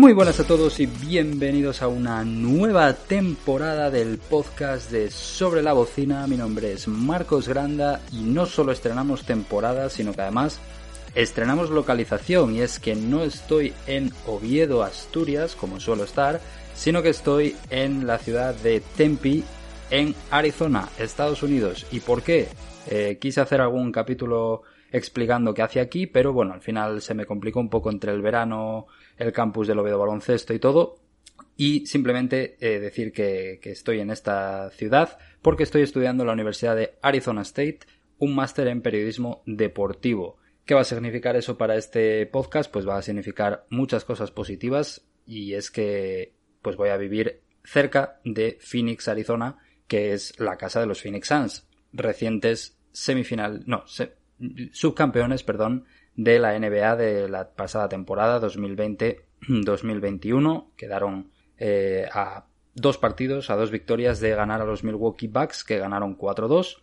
Muy buenas a todos y bienvenidos a una nueva temporada del podcast de Sobre la Bocina. Mi nombre es Marcos Granda y no solo estrenamos temporada, sino que además estrenamos localización y es que no estoy en Oviedo, Asturias, como suelo estar, sino que estoy en la ciudad de Tempe, en Arizona, Estados Unidos. ¿Y por qué? Eh, quise hacer algún capítulo explicando qué hacía aquí, pero bueno, al final se me complicó un poco entre el verano, el campus del Oviedo Baloncesto y todo. Y simplemente eh, decir que, estoy en esta ciudad porque estoy estudiando en la Universidad de Arizona State un máster en periodismo deportivo. ¿Qué va a significar eso para este podcast? Pues va a significar muchas cosas positivas y es que pues voy a vivir cerca de Phoenix, Arizona, que es la casa de los Phoenix Suns, recientes semifinal, no, subcampeones, perdón, de la NBA de la pasada temporada 2020-2021. Quedaron eh, a dos partidos, a dos victorias de ganar a los Milwaukee Bucks, que ganaron 4-2.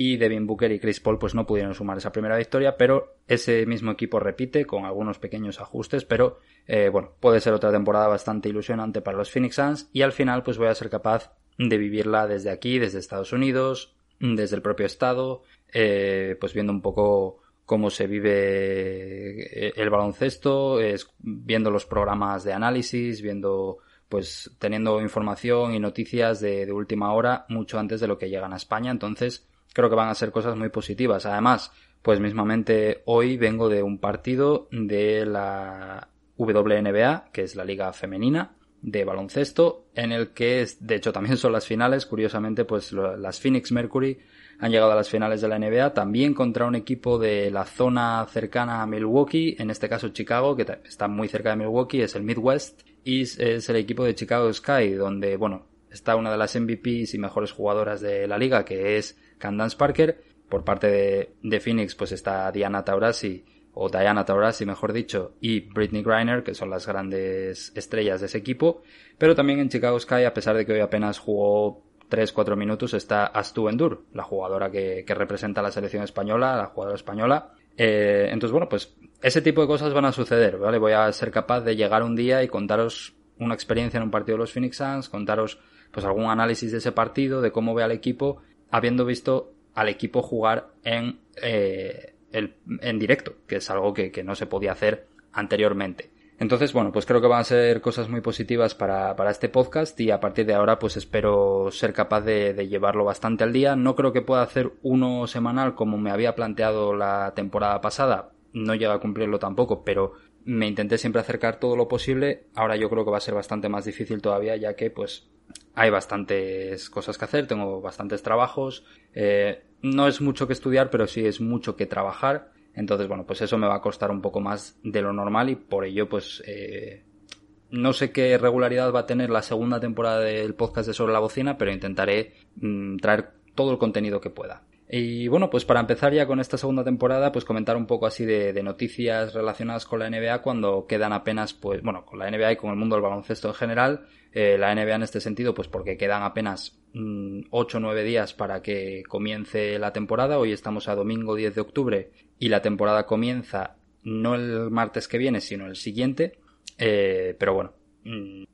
Y Devin Booker y Chris Paul pues no pudieron sumar esa primera victoria, pero ese mismo equipo repite con algunos pequeños ajustes, pero eh, bueno, puede ser otra temporada bastante ilusionante para los Phoenix Suns y al final pues voy a ser capaz de vivirla desde aquí, desde Estados Unidos, desde el propio estado, eh, pues viendo un poco cómo se vive eh, el baloncesto, es, viendo los programas de análisis, viendo pues teniendo información y noticias de, de, última hora mucho antes de lo que llegan a España. Entonces, creo que van a ser cosas muy positivas. Además, pues mismamente hoy vengo de un partido de la WNBA, que es la liga femenina de baloncesto, en el que, de hecho, también son las finales. Curiosamente, pues las Phoenix Mercury han llegado a las finales de la NBA, también contra un equipo de la zona cercana a Milwaukee, en este caso Chicago, que está muy cerca de Milwaukee, es el Midwest, y es el equipo de Chicago Sky, donde, bueno, está una de las MVPs y mejores jugadoras de la liga, que es Candance Parker. Por parte de Phoenix, pues está Diana Taurasi, o Diana Taurasi, mejor dicho, y Britney Griner, que son las grandes estrellas de ese equipo. Pero también en Chicago Sky, a pesar de que hoy apenas jugó 3-4 minutos está Astu Endur, la jugadora que, representa a la selección española, la jugadora española. Eh, entonces, bueno, pues ese tipo de cosas van a suceder, ¿vale? Voy a ser capaz de llegar un día y contaros una experiencia en un partido de los Phoenix Suns, contaros pues algún análisis de ese partido, de cómo ve al equipo, habiendo visto al equipo jugar en, eh, en directo, que es algo que, que no se podía hacer anteriormente. Entonces, bueno, pues creo que van a ser cosas muy positivas para, para este podcast y a partir de ahora pues espero ser capaz de, de, llevarlo bastante al día. No creo que pueda hacer uno semanal como me había planteado la temporada pasada. No llega a cumplirlo tampoco, pero me intenté siempre acercar todo lo posible. Ahora yo creo que va a ser bastante más difícil todavía ya que pues hay bastantes cosas que hacer, tengo bastantes trabajos. Eh, no es mucho que estudiar, pero sí es mucho que trabajar entonces, bueno, pues eso me va a costar un poco más de lo normal y por ello, pues, eh, no sé qué regularidad va a tener la segunda temporada del podcast de Sobre la Bocina, pero intentaré mmm, traer todo el contenido que pueda. Y bueno, pues para empezar ya con esta segunda temporada, pues comentar un poco así de, de, noticias relacionadas con la NBA cuando quedan apenas, pues, bueno, con la NBA y con el mundo del baloncesto en general. Eh, la NBA en este sentido, pues porque quedan apenas 8 o 9 días para que comience la temporada. Hoy estamos a domingo 10 de octubre y la temporada comienza no el martes que viene, sino el siguiente. Eh, pero bueno,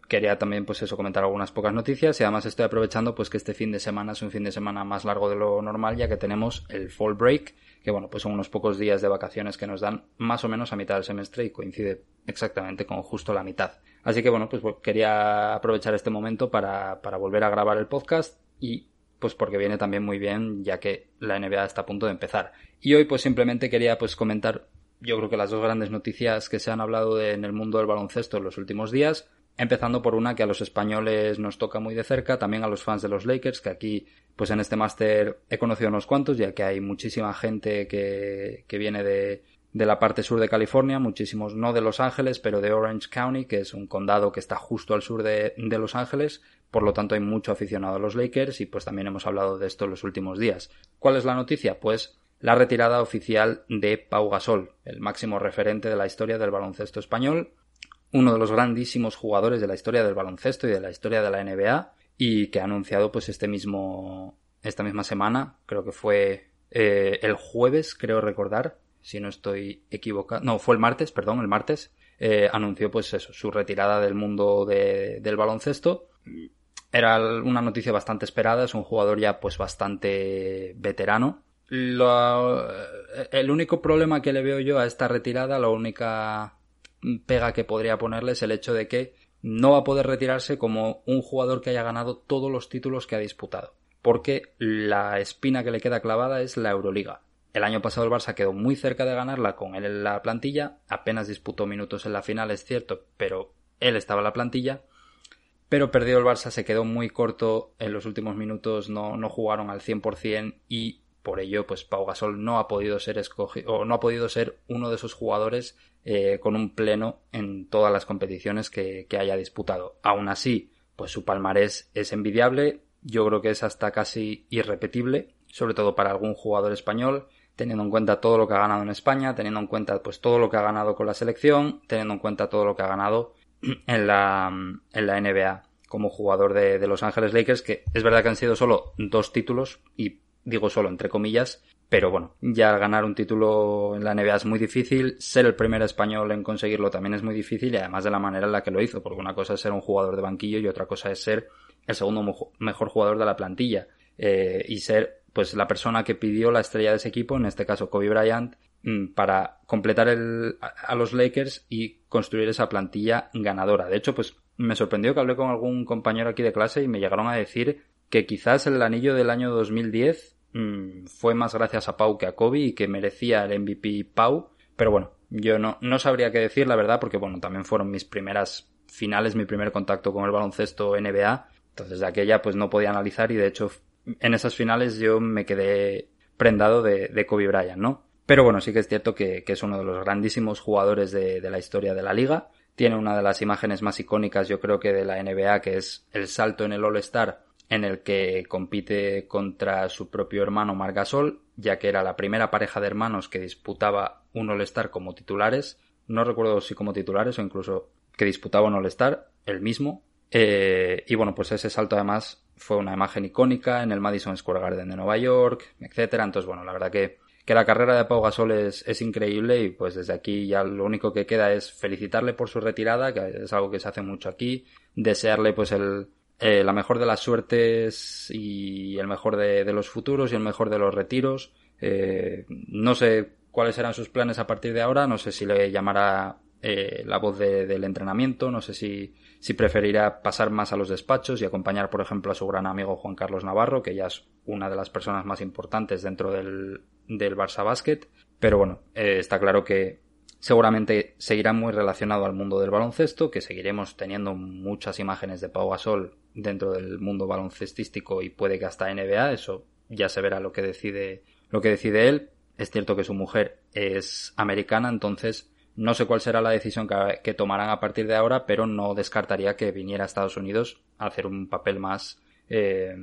quería también pues eso comentar algunas pocas noticias y además estoy aprovechando pues que este fin de semana es un fin de semana más largo de lo normal ya que tenemos el fall break que bueno pues son unos pocos días de vacaciones que nos dan más o menos a mitad del semestre y coincide exactamente con justo la mitad. Así que bueno pues quería aprovechar este momento para, para volver a grabar el podcast y pues porque viene también muy bien ya que la NBA está a punto de empezar. Y hoy pues simplemente quería pues comentar yo creo que las dos grandes noticias que se han hablado de, en el mundo del baloncesto en los últimos días. empezando por una que a los españoles nos toca muy de cerca, también a los fans de los Lakers, que aquí, pues en este máster he conocido unos cuantos, ya que hay muchísima gente que, que viene de, de la parte sur de California, muchísimos no de Los Ángeles, pero de Orange County, que es un condado que está justo al sur de, de, Los Ángeles, por lo tanto hay mucho aficionado a los Lakers y pues también hemos hablado de esto en los últimos días. ¿Cuál es la noticia? Pues la retirada oficial de Pau Gasol, el máximo referente de la historia del baloncesto español, uno de los grandísimos jugadores de la historia del baloncesto y de la historia de la NBA y que ha anunciado pues este mismo esta misma semana creo que fue eh, el jueves creo recordar si no estoy equivocado no fue el martes perdón el martes eh, anunció pues eso su retirada del mundo de, del baloncesto. Era una noticia bastante esperada es un jugador ya pues bastante veterano el único problema que le veo yo a esta retirada la única pega que podría ponerle es el hecho de que no va a poder retirarse como un jugador que haya ganado todos los títulos que ha disputado. Porque la espina que le queda clavada es la Euroliga. El año pasado el Barça quedó muy cerca de ganarla con él en la plantilla, apenas disputó minutos en la final, es cierto, pero él estaba en la plantilla. Pero perdió el Barça, se quedó muy corto en los últimos minutos, no, no jugaron al 100% y por ello, pues Pau Gasol no ha podido ser escogido, o no ha podido ser uno de esos jugadores eh, con un pleno en todas las competiciones que, que, haya disputado. Aún así, pues su palmarés es envidiable, yo creo que es hasta casi irrepetible, sobre todo para algún jugador español, teniendo en cuenta todo lo que ha ganado en España, teniendo en cuenta pues todo lo que ha ganado con la selección, teniendo en cuenta todo lo que ha ganado en la, en la NBA como jugador de, de Los Ángeles Lakers, que es verdad que han sido solo dos títulos y digo solo entre comillas, pero bueno, ya ganar un título en la NBA es muy difícil, ser el primer español en conseguirlo también es muy difícil y además de la manera en la que lo hizo, porque una cosa es ser un jugador de banquillo y otra cosa es ser el segundo mejor jugador de la plantilla eh, y ser pues la persona que pidió la estrella de ese equipo, en este caso Kobe Bryant, mm, para completar el, a los Lakers y construir esa plantilla ganadora. De hecho, pues me sorprendió que hablé con algún compañero aquí de clase y me llegaron a decir que quizás el anillo del año 2010 Mm, fue más gracias a Pau que a Kobe y que merecía el MVP Pau. Pero bueno, yo no, no sabría qué decir, la verdad, porque bueno, también fueron mis primeras finales, mi primer contacto con el baloncesto NBA. Entonces de aquella pues no podía analizar y de hecho en esas finales yo me quedé prendado de, de Kobe Bryant, ¿no? Pero bueno, sí que es cierto que, que es uno de los grandísimos jugadores de, de, la historia de la liga. Tiene una de las imágenes más icónicas, yo creo que de la NBA, que es el salto en el All-Star en el que compite contra su propio hermano Margasol, ya que era la primera pareja de hermanos que disputaba un All-Star como titulares. No recuerdo si como titulares o incluso que disputaba un All-Star, el mismo. Eh, y bueno, pues ese salto además fue una imagen icónica en el Madison Square Garden de Nueva York, etcétera. Entonces, bueno, la verdad que, que la carrera de Pau Gasol es, es increíble y pues desde aquí ya lo único que queda es felicitarle por su retirada, que es algo que se hace mucho aquí, desearle pues el, eh, la mejor de las suertes y el mejor de, los futuros y el mejor de los retiros. Eh, no sé cuáles serán sus planes a partir de ahora, no sé si le llamará eh, la voz del entrenamiento, no sé si, si preferirá pasar más a los despachos y acompañar, por ejemplo, a su gran amigo Juan Carlos Navarro, que ya es una de las personas más importantes dentro del, del Barça Basket. Pero bueno, está claro que seguramente seguirá muy relacionado al mundo del baloncesto, que seguiremos teniendo muchas imágenes de Pau Gasol dentro del mundo baloncestístico y puede que hasta NBA, eso ya se verá lo que decide, lo que decide él. Es cierto que su mujer es americana, entonces no sé cuál será la decisión que, tomarán a partir de ahora, pero no descartaría que viniera a Estados Unidos a hacer un papel más, eh,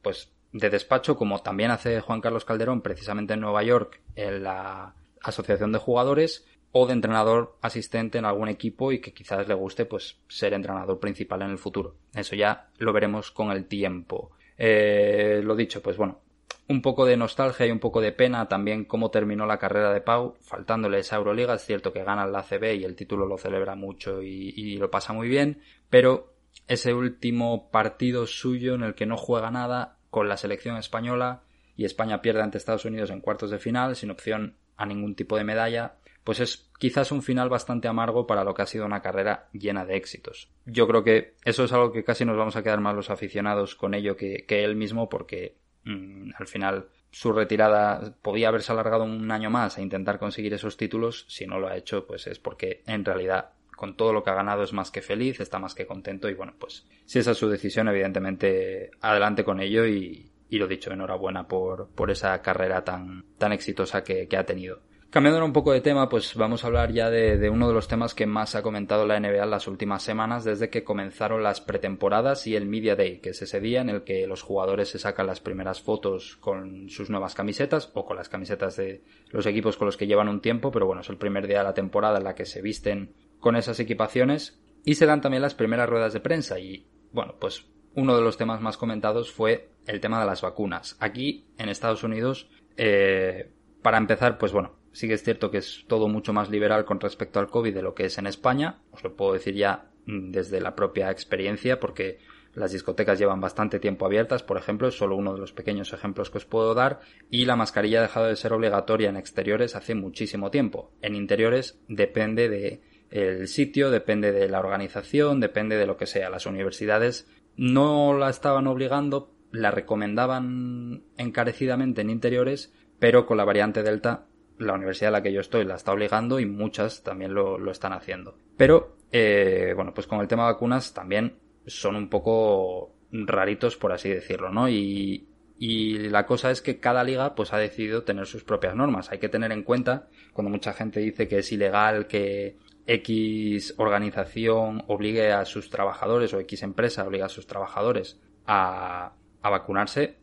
pues, de despacho, como también hace Juan Carlos Calderón precisamente en Nueva York en la Asociación de Jugadores, o de entrenador asistente en algún equipo y que quizás le guste pues ser entrenador principal en el futuro. Eso ya lo veremos con el tiempo. Eh, lo dicho, pues bueno, un poco de nostalgia y un poco de pena también cómo terminó la carrera de Pau, faltándole esa Euroliga. Es cierto que gana la CB y el título lo celebra mucho y lo pasa muy bien, pero ese último partido suyo en el que no juega nada con la selección española y España pierde ante Estados Unidos en cuartos de final sin opción a ningún tipo de medalla, pues es quizás un final bastante amargo para lo que ha sido una carrera llena de éxitos. Yo creo que eso es algo que casi nos vamos a quedar más los aficionados con ello que, él mismo porque mm, al final su retirada podía haberse alargado un año más a intentar conseguir esos títulos. Si no lo ha hecho, pues es porque en realidad con todo lo que ha ganado es más que feliz, está más que contento y bueno, pues si esa es su decisión, evidentemente adelante con ello y, y lo dicho, enhorabuena por, por esa carrera tan, tan exitosa que, que ha tenido. Cambiando un poco de tema, pues vamos a hablar ya de, uno de los temas que más ha comentado la NBA en las últimas semanas desde que comenzaron las pretemporadas y el Media Day, que es ese día en el que los jugadores se sacan las primeras fotos con sus nuevas camisetas o con las camisetas de los equipos con los que llevan un tiempo, pero bueno, es el primer día de la temporada en la que se visten con esas equipaciones y se dan también las primeras ruedas de prensa y bueno, pues uno de los temas más comentados fue el tema de las vacunas. Aquí en Estados Unidos, eh, para empezar, pues bueno, sí que es cierto que es todo mucho más liberal con respecto al COVID de lo que es en España. Os lo puedo decir ya mm, desde la propia experiencia porque las discotecas llevan bastante tiempo abiertas, por ejemplo, es solo uno de los pequeños ejemplos que os puedo dar, y la mascarilla ha dejado de ser obligatoria en exteriores hace muchísimo tiempo. En interiores depende de el sitio, depende de la organización, depende de lo que sea. Las universidades no la estaban obligando, la recomendaban encarecidamente en interiores, pero con la variante Delta la universidad en la que yo estoy la está obligando y muchas también lo, están haciendo. Pero, eh, bueno, pues con el tema de vacunas también son un poco raritos, por así decirlo, ¿no? Y, y la cosa es que cada liga pues ha decidido tener sus propias normas. Hay que tener en cuenta cuando mucha gente dice que es ilegal que X organización obligue a sus trabajadores o X empresa obligue a sus trabajadores a, a vacunarse,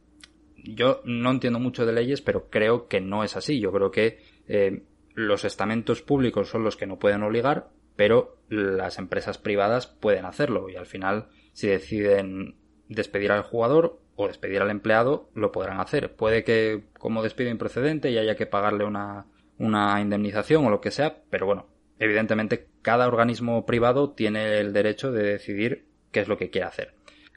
yo no entiendo mucho de leyes, pero creo que no es así. Yo creo que eh, los estamentos públicos son los que no pueden obligar, pero las empresas privadas pueden hacerlo y al final si deciden despedir al jugador o despedir al empleado lo podrán hacer. Puede que como despido improcedente y haya que pagarle una, una indemnización o lo que sea, pero bueno, evidentemente cada organismo privado tiene el derecho de decidir qué es lo que quiere hacer.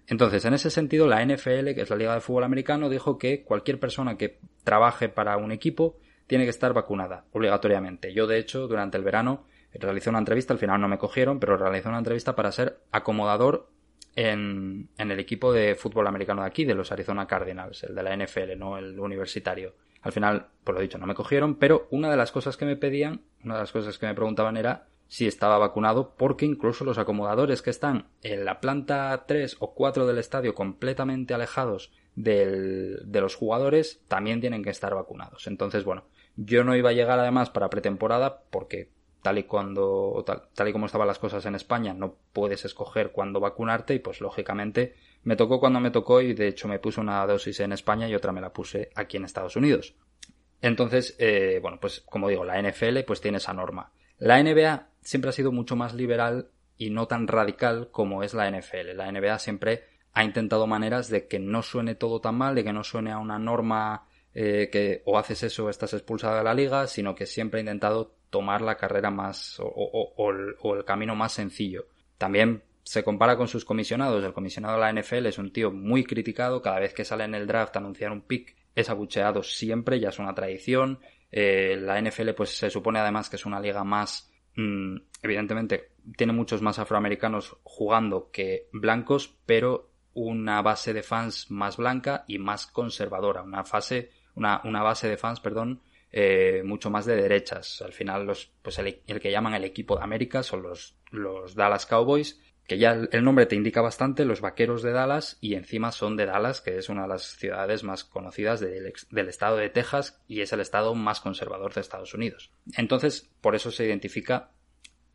Entonces, en ese sentido, la NFL, que es la Liga de Fútbol Americano, dijo que cualquier persona que trabaje para un equipo tiene que estar vacunada, obligatoriamente. Yo, de hecho, durante el verano realicé una entrevista, al final no me cogieron, pero realicé una entrevista para ser acomodador en, en, el equipo de fútbol americano de aquí, de los Arizona Cardinals, el de la NFL, no el universitario. Al final, por lo dicho, no me cogieron, pero una de las cosas que me pedían, una de las cosas que me preguntaban era si estaba vacunado, porque incluso los acomodadores que están en la planta 3 o 4 del estadio completamente alejados del, de los jugadores también tienen que estar vacunados. Entonces, bueno, yo no iba a llegar además para pretemporada porque tal y cuando tal, y como estaban las cosas en España no puedes escoger cuándo vacunarte y pues lógicamente me tocó cuando me tocó y de hecho me puse una dosis en España y otra me la puse aquí en Estados Unidos. Entonces, eh, bueno, pues como digo, la NFL pues tiene esa norma. La NBA siempre ha sido mucho más liberal y no tan radical como es la NFL. La NBA siempre ha intentado maneras de que no suene todo tan mal, de que no suene a una norma eh, que o haces eso o estás expulsado de la liga, sino que siempre ha intentado tomar la carrera más o, el, camino más sencillo. También se compara con sus comisionados. El comisionado de la NFL es un tío muy criticado. Cada vez que sale en el draft a anunciar un pick es abucheado siempre, ya es una tradición. Eh, la NFL pues se supone además que es una liga más Mm, evidentemente tiene muchos más afroamericanos jugando que blancos, pero una base de fans más blanca y más conservadora, una fase, una, base de fans, perdón, eh, mucho más de derechas. Al final, los, pues el, que llaman el equipo de América son los, los Dallas Cowboys, que ya el nombre te indica bastante, los vaqueros de Dallas, y encima son de Dallas, que es una de las ciudades más conocidas del, estado de Texas y es el estado más conservador de Estados Unidos. Entonces, por eso se identifica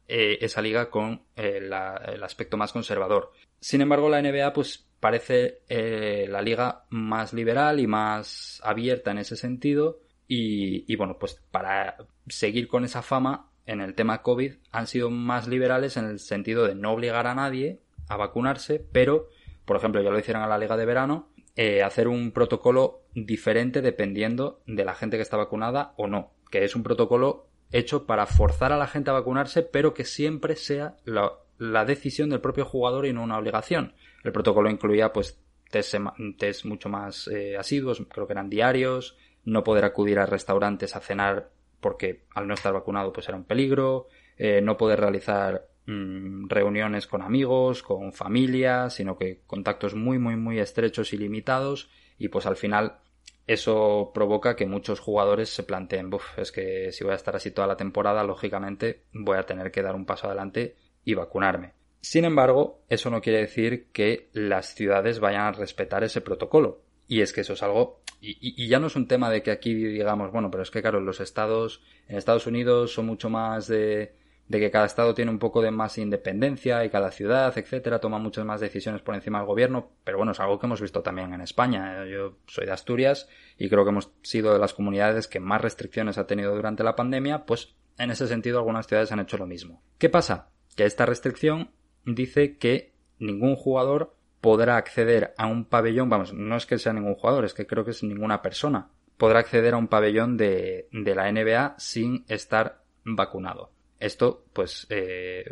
eh, esa liga con eh, el aspecto más conservador. Sin embargo, la NBA, pues parece eh, la liga más liberal y más abierta en ese sentido. Y, y bueno, pues para seguir con esa fama, en el tema COVID han sido más liberales en el sentido de no obligar a nadie a vacunarse, pero, por ejemplo, ya lo hicieron a la Liga de Verano, eh, hacer un protocolo diferente dependiendo de la gente que está vacunada o no, que es un protocolo hecho para forzar a la gente a vacunarse, pero que siempre sea la, decisión del propio jugador y no una obligación. El protocolo incluía pues test, test mucho más eh, asiduos, creo que eran diarios, no poder acudir a restaurantes a cenar porque al no estar vacunado pues era un peligro, eh, no poder realizar mm, reuniones con amigos, con familia, sino que contactos muy, muy, muy estrechos y limitados y pues al final eso provoca que muchos jugadores se planteen, Buf, es que si voy a estar así toda la temporada, lógicamente voy a tener que dar un paso adelante y vacunarme. Sin embargo, eso no quiere decir que las ciudades vayan a respetar ese protocolo. Y es que eso es algo. Y, ya no es un tema de que aquí digamos, bueno, pero es que claro, los estados, en Estados Unidos son mucho más de, de que cada estado tiene un poco de más independencia y cada ciudad, etcétera, toma muchas más decisiones por encima del gobierno, pero bueno, es algo que hemos visto también en España. Yo soy de Asturias y creo que hemos sido de las comunidades que más restricciones ha tenido durante la pandemia, pues en ese sentido algunas ciudades han hecho lo mismo. ¿Qué pasa? Que esta restricción dice que ningún jugador podrá acceder a un pabellón, vamos, no es que sea ningún jugador, es que creo que es ninguna persona, podrá acceder a un pabellón de, de la NBA sin estar vacunado. Esto, pues, eh,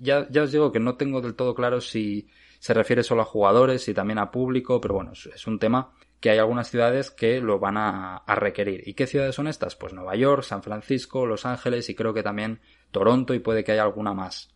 ya, ya os digo que no tengo del todo claro si se refiere solo a jugadores y también a público, pero bueno, es un tema que hay algunas ciudades que lo van a, a, requerir. ¿Y qué ciudades son estas? Pues Nueva York, San Francisco, Los Ángeles y creo que también Toronto y puede que haya alguna más.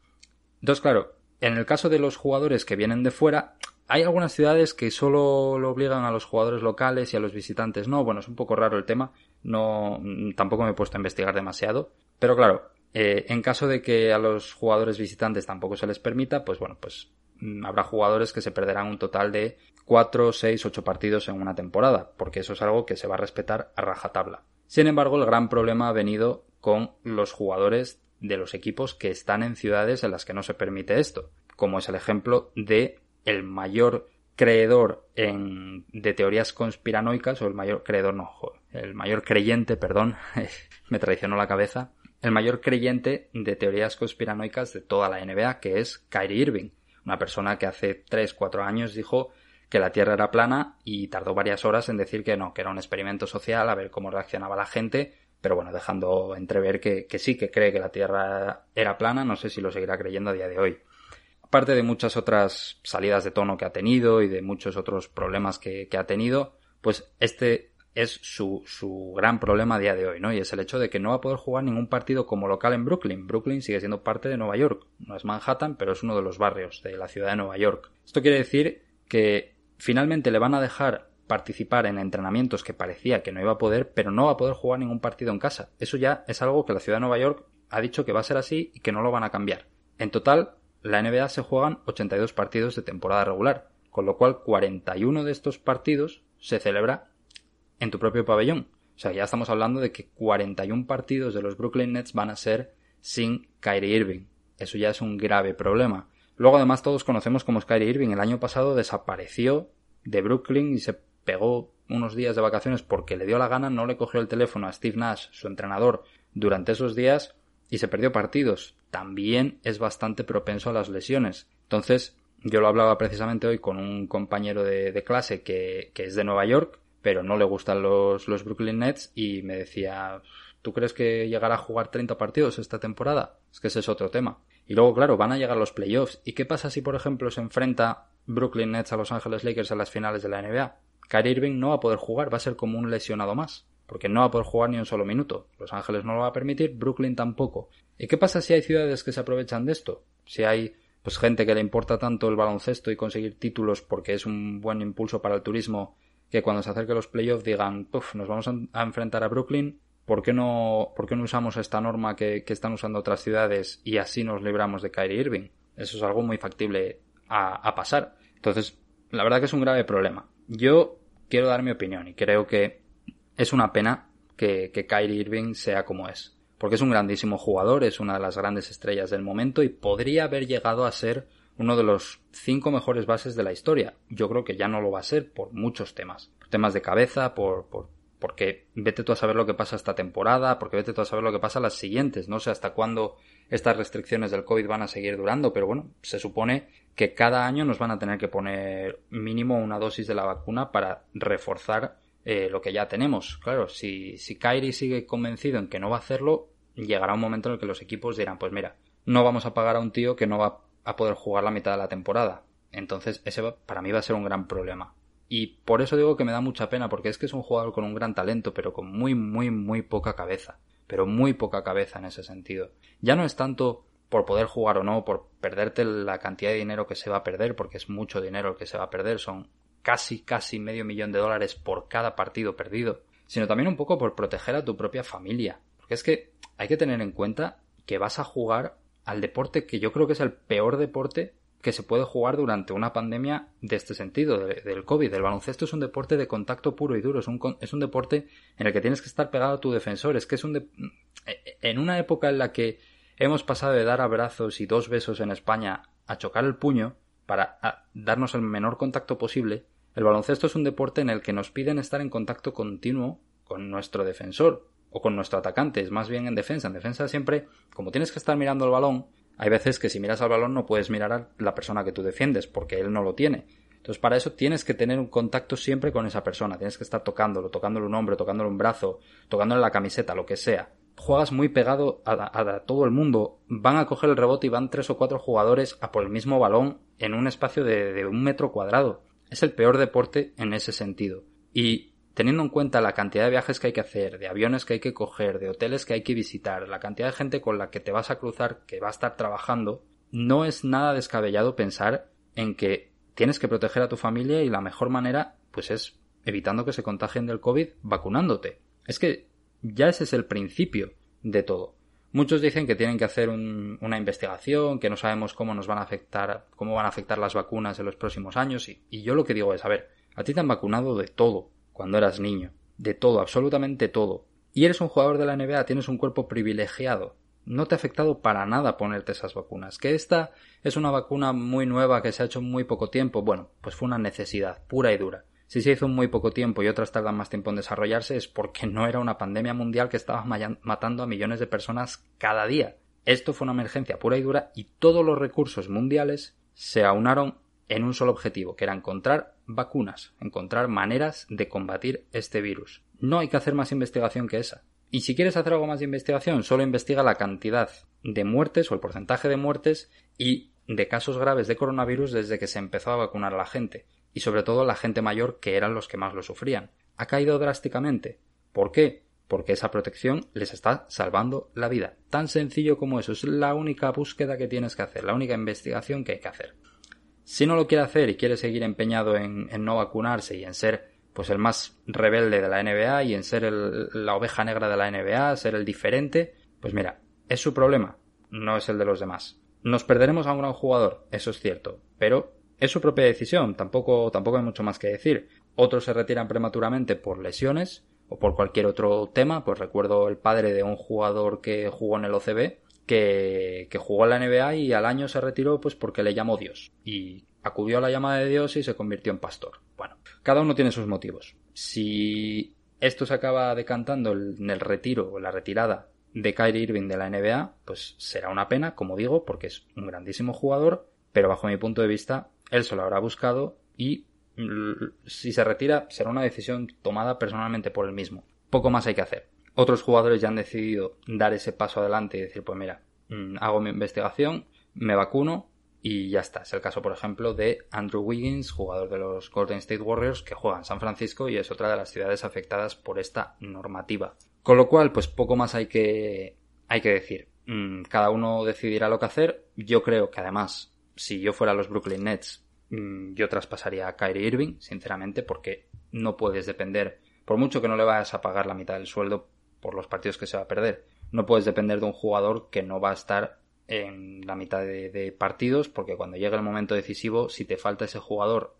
Entonces, claro, en el caso de los jugadores que vienen de fuera, hay algunas ciudades que solo lo obligan a los jugadores locales y a los visitantes no. Bueno, es un poco raro el tema. No, tampoco me he puesto a investigar demasiado. Pero claro, eh, en caso de que a los jugadores visitantes tampoco se les permita, pues bueno, pues mm, habrá jugadores que se perderán un total de 4, 6, 8 partidos en una temporada, porque eso es algo que se va a respetar a rajatabla. Sin embargo, el gran problema ha venido con los jugadores de los equipos que están en ciudades en las que no se permite esto, como es el ejemplo de el mayor creedor en, de teorías conspiranoicas, o el mayor creedor, no, el mayor creyente, perdón, me traicionó la cabeza, el mayor creyente de teorías conspiranoicas de toda la NBA, que es Kyrie Irving, una persona que hace 3-4 años dijo que la Tierra era plana y tardó varias horas en decir que no, que era un experimento social, a ver cómo reaccionaba la gente, pero bueno, dejando entrever que, sí, que cree que la Tierra era plana, no sé si lo seguirá creyendo a día de hoy. Aparte de muchas otras salidas de tono que ha tenido y de muchos otros problemas que, que ha tenido, pues este es su, su, gran problema a día de hoy, ¿no? Y es el hecho de que no va a poder jugar ningún partido como local en Brooklyn. Brooklyn sigue siendo parte de Nueva York. No es Manhattan, pero es uno de los barrios de la ciudad de Nueva York. Esto quiere decir que finalmente le van a dejar participar en entrenamientos que parecía que no iba a poder, pero no va a poder jugar ningún partido en casa. Eso ya es algo que la ciudad de Nueva York ha dicho que va a ser así y que no lo van a cambiar. En total, la NBA se juegan 82 partidos de temporada regular, con lo cual 41 de estos partidos se celebra en tu propio pabellón. O sea, ya estamos hablando de que 41 partidos de los Brooklyn Nets van a ser sin Kyrie Irving. Eso ya es un grave problema. Luego además todos conocemos como Kyrie Irving. El año pasado desapareció de Brooklyn y se pegó unos días de vacaciones porque le dio la gana, no le cogió el teléfono a Steve Nash, su entrenador, durante esos días y se perdió partidos. También es bastante propenso a las lesiones. Entonces, yo lo hablaba precisamente hoy con un compañero de, clase que, es de Nueva York, pero no le gustan los, los Brooklyn Nets y me decía, ¿tú crees que llegará a jugar 30 partidos esta temporada? Es que ese es otro tema. Y luego, claro, van a llegar los playoffs. ¿Y qué pasa si, por ejemplo, se enfrenta Brooklyn Nets a Los Ángeles Lakers en las finales de la NBA? Kyrie Irving no va a poder jugar, va a ser como un lesionado más, porque no va a poder jugar ni un solo minuto. Los Ángeles no lo va a permitir, Brooklyn tampoco. ¿Y qué pasa si hay ciudades que se aprovechan de esto? Si hay pues gente que le importa tanto el baloncesto y conseguir títulos porque es un buen impulso para el turismo que cuando se acerque los playoffs digan, Puf, nos vamos a enfrentar a Brooklyn, ¿por qué no, por qué no usamos esta norma que, que, están usando otras ciudades y así nos libramos de Kyrie Irving? Eso es algo muy factible a, a pasar. Entonces, la verdad que es un grave problema. Yo quiero dar mi opinión y creo que es una pena que, que Kyrie Irving sea como es. Porque es un grandísimo jugador, es una de las grandes estrellas del momento y podría haber llegado a ser uno de los cinco mejores bases de la historia. Yo creo que ya no lo va a ser por muchos temas. Por temas de cabeza, por, por porque vete tú a saber lo que pasa esta temporada, porque vete tú a saber lo que pasa las siguientes. No sé hasta cuándo estas restricciones del COVID van a seguir durando, pero bueno, se supone que cada año nos van a tener que poner mínimo una dosis de la vacuna para reforzar eh, lo que ya tenemos. Claro, si, si Kyrie sigue convencido en que no va a hacerlo, llegará un momento en el que los equipos dirán, pues mira, no vamos a pagar a un tío que no va a poder jugar la mitad de la temporada. Entonces, ese para mí va a ser un gran problema. Y por eso digo que me da mucha pena, porque es que es un jugador con un gran talento, pero con muy, muy, muy poca cabeza. Pero muy poca cabeza en ese sentido. Ya no es tanto por poder jugar o no, por perderte la cantidad de dinero que se va a perder, porque es mucho dinero el que se va a perder, son casi, casi medio millón de dólares por cada partido perdido, sino también un poco por proteger a tu propia familia. Porque es que hay que tener en cuenta que vas a jugar al deporte que yo creo que es el peor deporte que se puede jugar durante una pandemia de este sentido, del COVID. El baloncesto es un deporte de contacto puro y duro, es un, es un deporte en el que tienes que estar pegado a tu defensor. Es que es un en una época en la que hemos pasado de dar abrazos y dos besos en España a chocar el puño para darnos el menor contacto posible, el baloncesto es un deporte en el que nos piden estar en contacto continuo con nuestro defensor o con nuestro atacante, es más bien en defensa. En defensa siempre, como tienes que estar mirando el balón, hay veces que si miras al balón no puedes mirar a la persona que tú defiendes, porque él no lo tiene. Entonces, para eso tienes que tener un contacto siempre con esa persona. Tienes que estar tocándolo, tocándole un hombro, tocándole un brazo, tocándole la camiseta, lo que sea. Juegas muy pegado a, todo el mundo. Van a coger el rebote y van tres o cuatro jugadores a por el mismo balón en un espacio de, de un metro cuadrado. Es el peor deporte en ese sentido. Y teniendo en cuenta la cantidad de viajes que hay que hacer, de aviones que hay que coger, de hoteles que hay que visitar, la cantidad de gente con la que te vas a cruzar, que va a estar trabajando, no es nada descabellado pensar en que tienes que proteger a tu familia y la mejor manera, pues es evitando que se contagien del COVID vacunándote. Es que ya ese es el principio de todo. Muchos dicen que tienen que hacer una investigación, que no sabemos cómo nos van a afectar, cómo van a afectar las vacunas en los próximos años, y, y yo lo que digo es, a ver, a ti te han vacunado de todo, cuando eras niño. De todo, absolutamente todo. Y eres un jugador de la NBA, tienes un cuerpo privilegiado. No te ha afectado para nada ponerte esas vacunas. Que esta es una vacuna muy nueva que se ha hecho en muy poco tiempo. Bueno, pues fue una necesidad pura y dura. Si se hizo en muy poco tiempo y otras tardan más tiempo en desarrollarse es porque no era una pandemia mundial que estaba matando a millones de personas cada día. Esto fue una emergencia pura y dura y todos los recursos mundiales se aunaron en un solo objetivo, que era encontrar vacunas, encontrar maneras de combatir este virus. No hay que hacer más investigación que esa. Y si quieres hacer algo más de investigación, solo investiga la cantidad de muertes o el porcentaje de muertes y de casos graves de coronavirus desde que se empezó a vacunar a la gente, y sobre todo la gente mayor que eran los que más lo sufrían. Ha caído drásticamente. ¿Por qué? Porque esa protección les está salvando la vida. Tan sencillo como eso. Es la única búsqueda que tienes que hacer, la única investigación que hay que hacer. Si no lo quiere hacer y quiere seguir empeñado en, no vacunarse y en ser pues el más rebelde de la NBA y en ser la oveja negra de la NBA, ser el diferente, pues mira, es su problema, no es el de los demás. Nos perderemos a un gran jugador, eso es cierto, pero es su propia decisión, tampoco, tampoco hay mucho más que decir. Otros se retiran prematuramente por lesiones o por cualquier otro tema, pues recuerdo el padre de un jugador que jugó en el OCB que, jugó en la NBA y al año se retiró pues porque le llamó Dios y acudió a la llamada de Dios y se convirtió en pastor. Bueno, cada uno tiene sus motivos. Si esto se acaba decantando en el retiro o la retirada de Kyrie Irving de la NBA, pues será una pena, como digo, porque es un grandísimo jugador, pero bajo mi punto de vista, él se lo habrá buscado y si se retira será una decisión tomada personalmente por él mismo. Poco más hay que hacer. Otros jugadores ya han decidido dar ese paso adelante y decir, pues mira, mm, hago mi investigación, me vacuno y ya está. Es el caso, por ejemplo, de Andrew Wiggins, jugador de los Golden State Warriors, que juega en San Francisco y es otra de las ciudades afectadas por esta normativa. Con lo cual, pues poco más hay que, hay que decir. Mm, cada uno decidirá lo que hacer. Yo creo que además, si yo fuera los Brooklyn Nets, mm, yo traspasaría a Kyrie Irving, sinceramente, porque no puedes depender, por mucho que no le vayas a pagar la mitad del sueldo por los partidos que se va a perder. No puedes depender de un jugador que no va a estar en la mitad de, partidos, porque cuando llegue el momento decisivo, si te falta ese jugador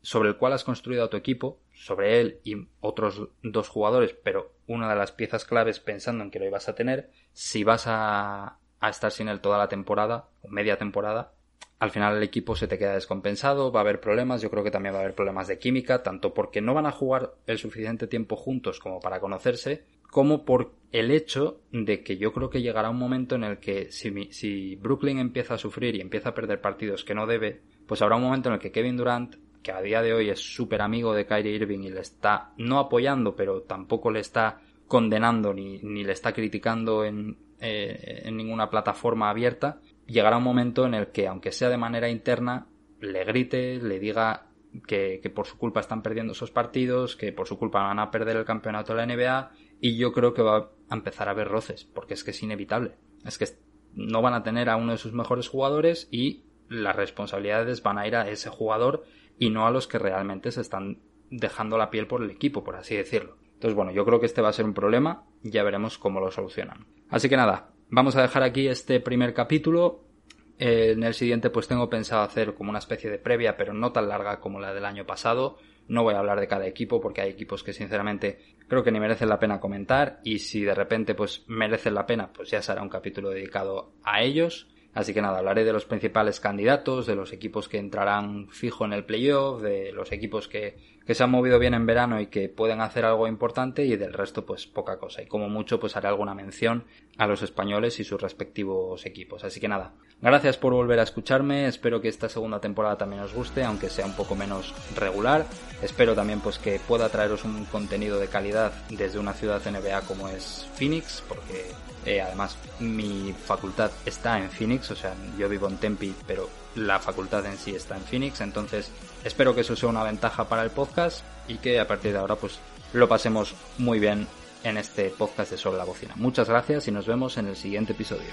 sobre el cual has construido a tu equipo, sobre él y otros dos jugadores, pero una de las piezas claves pensando en que lo ibas a tener, si vas a, a estar sin él toda la temporada, o media temporada, al final el equipo se te queda descompensado, va a haber problemas, yo creo que también va a haber problemas de química, tanto porque no van a jugar el suficiente tiempo juntos como para conocerse, como por el hecho de que yo creo que llegará un momento en el que si, si Brooklyn empieza a sufrir y empieza a perder partidos que no debe, pues habrá un momento en el que Kevin Durant, que a día de hoy es súper amigo de Kyrie Irving y le está no apoyando, pero tampoco le está condenando ni, ni le está criticando en, eh, en ninguna plataforma abierta, llegará un momento en el que, aunque sea de manera interna, le grite, le diga que, que, por su culpa están perdiendo esos partidos, que por su culpa van a perder el campeonato de la NBA y yo creo que va a empezar a haber roces, porque es que es inevitable. Es que no van a tener a uno de sus mejores jugadores y las responsabilidades van a ir a ese jugador y no a los que realmente se están dejando la piel por el equipo, por así decirlo. Entonces, bueno, yo creo que este va a ser un problema, ya veremos cómo lo solucionan. Así que nada, vamos a dejar aquí este primer capítulo. Eh, en el siguiente pues tengo pensado hacer como una especie de previa, pero no tan larga como la del año pasado. No voy a hablar de cada equipo porque hay equipos que sinceramente creo que ni merecen la pena comentar y si de repente pues merecen la pena pues ya será un capítulo dedicado a ellos. Así que nada, hablaré de los principales candidatos, de los equipos que entrarán fijo en el playoff, de los equipos que, que, se han movido bien en verano y que pueden hacer algo importante y del resto pues poca cosa. Y como mucho pues haré alguna mención a los españoles y sus respectivos equipos. Así que nada, gracias por volver a escucharme, espero que esta segunda temporada también os guste, aunque sea un poco menos regular. Espero también pues que pueda traeros un contenido de calidad desde una ciudad NBA como es Phoenix, porque eh, además, mi facultad está en Phoenix, o sea, yo vivo en Tempe, pero la facultad en sí está en Phoenix, entonces espero que eso sea una ventaja para el podcast y que a partir de ahora pues lo pasemos muy bien en este podcast de Sobre la Bocina. Muchas gracias y nos vemos en el siguiente episodio.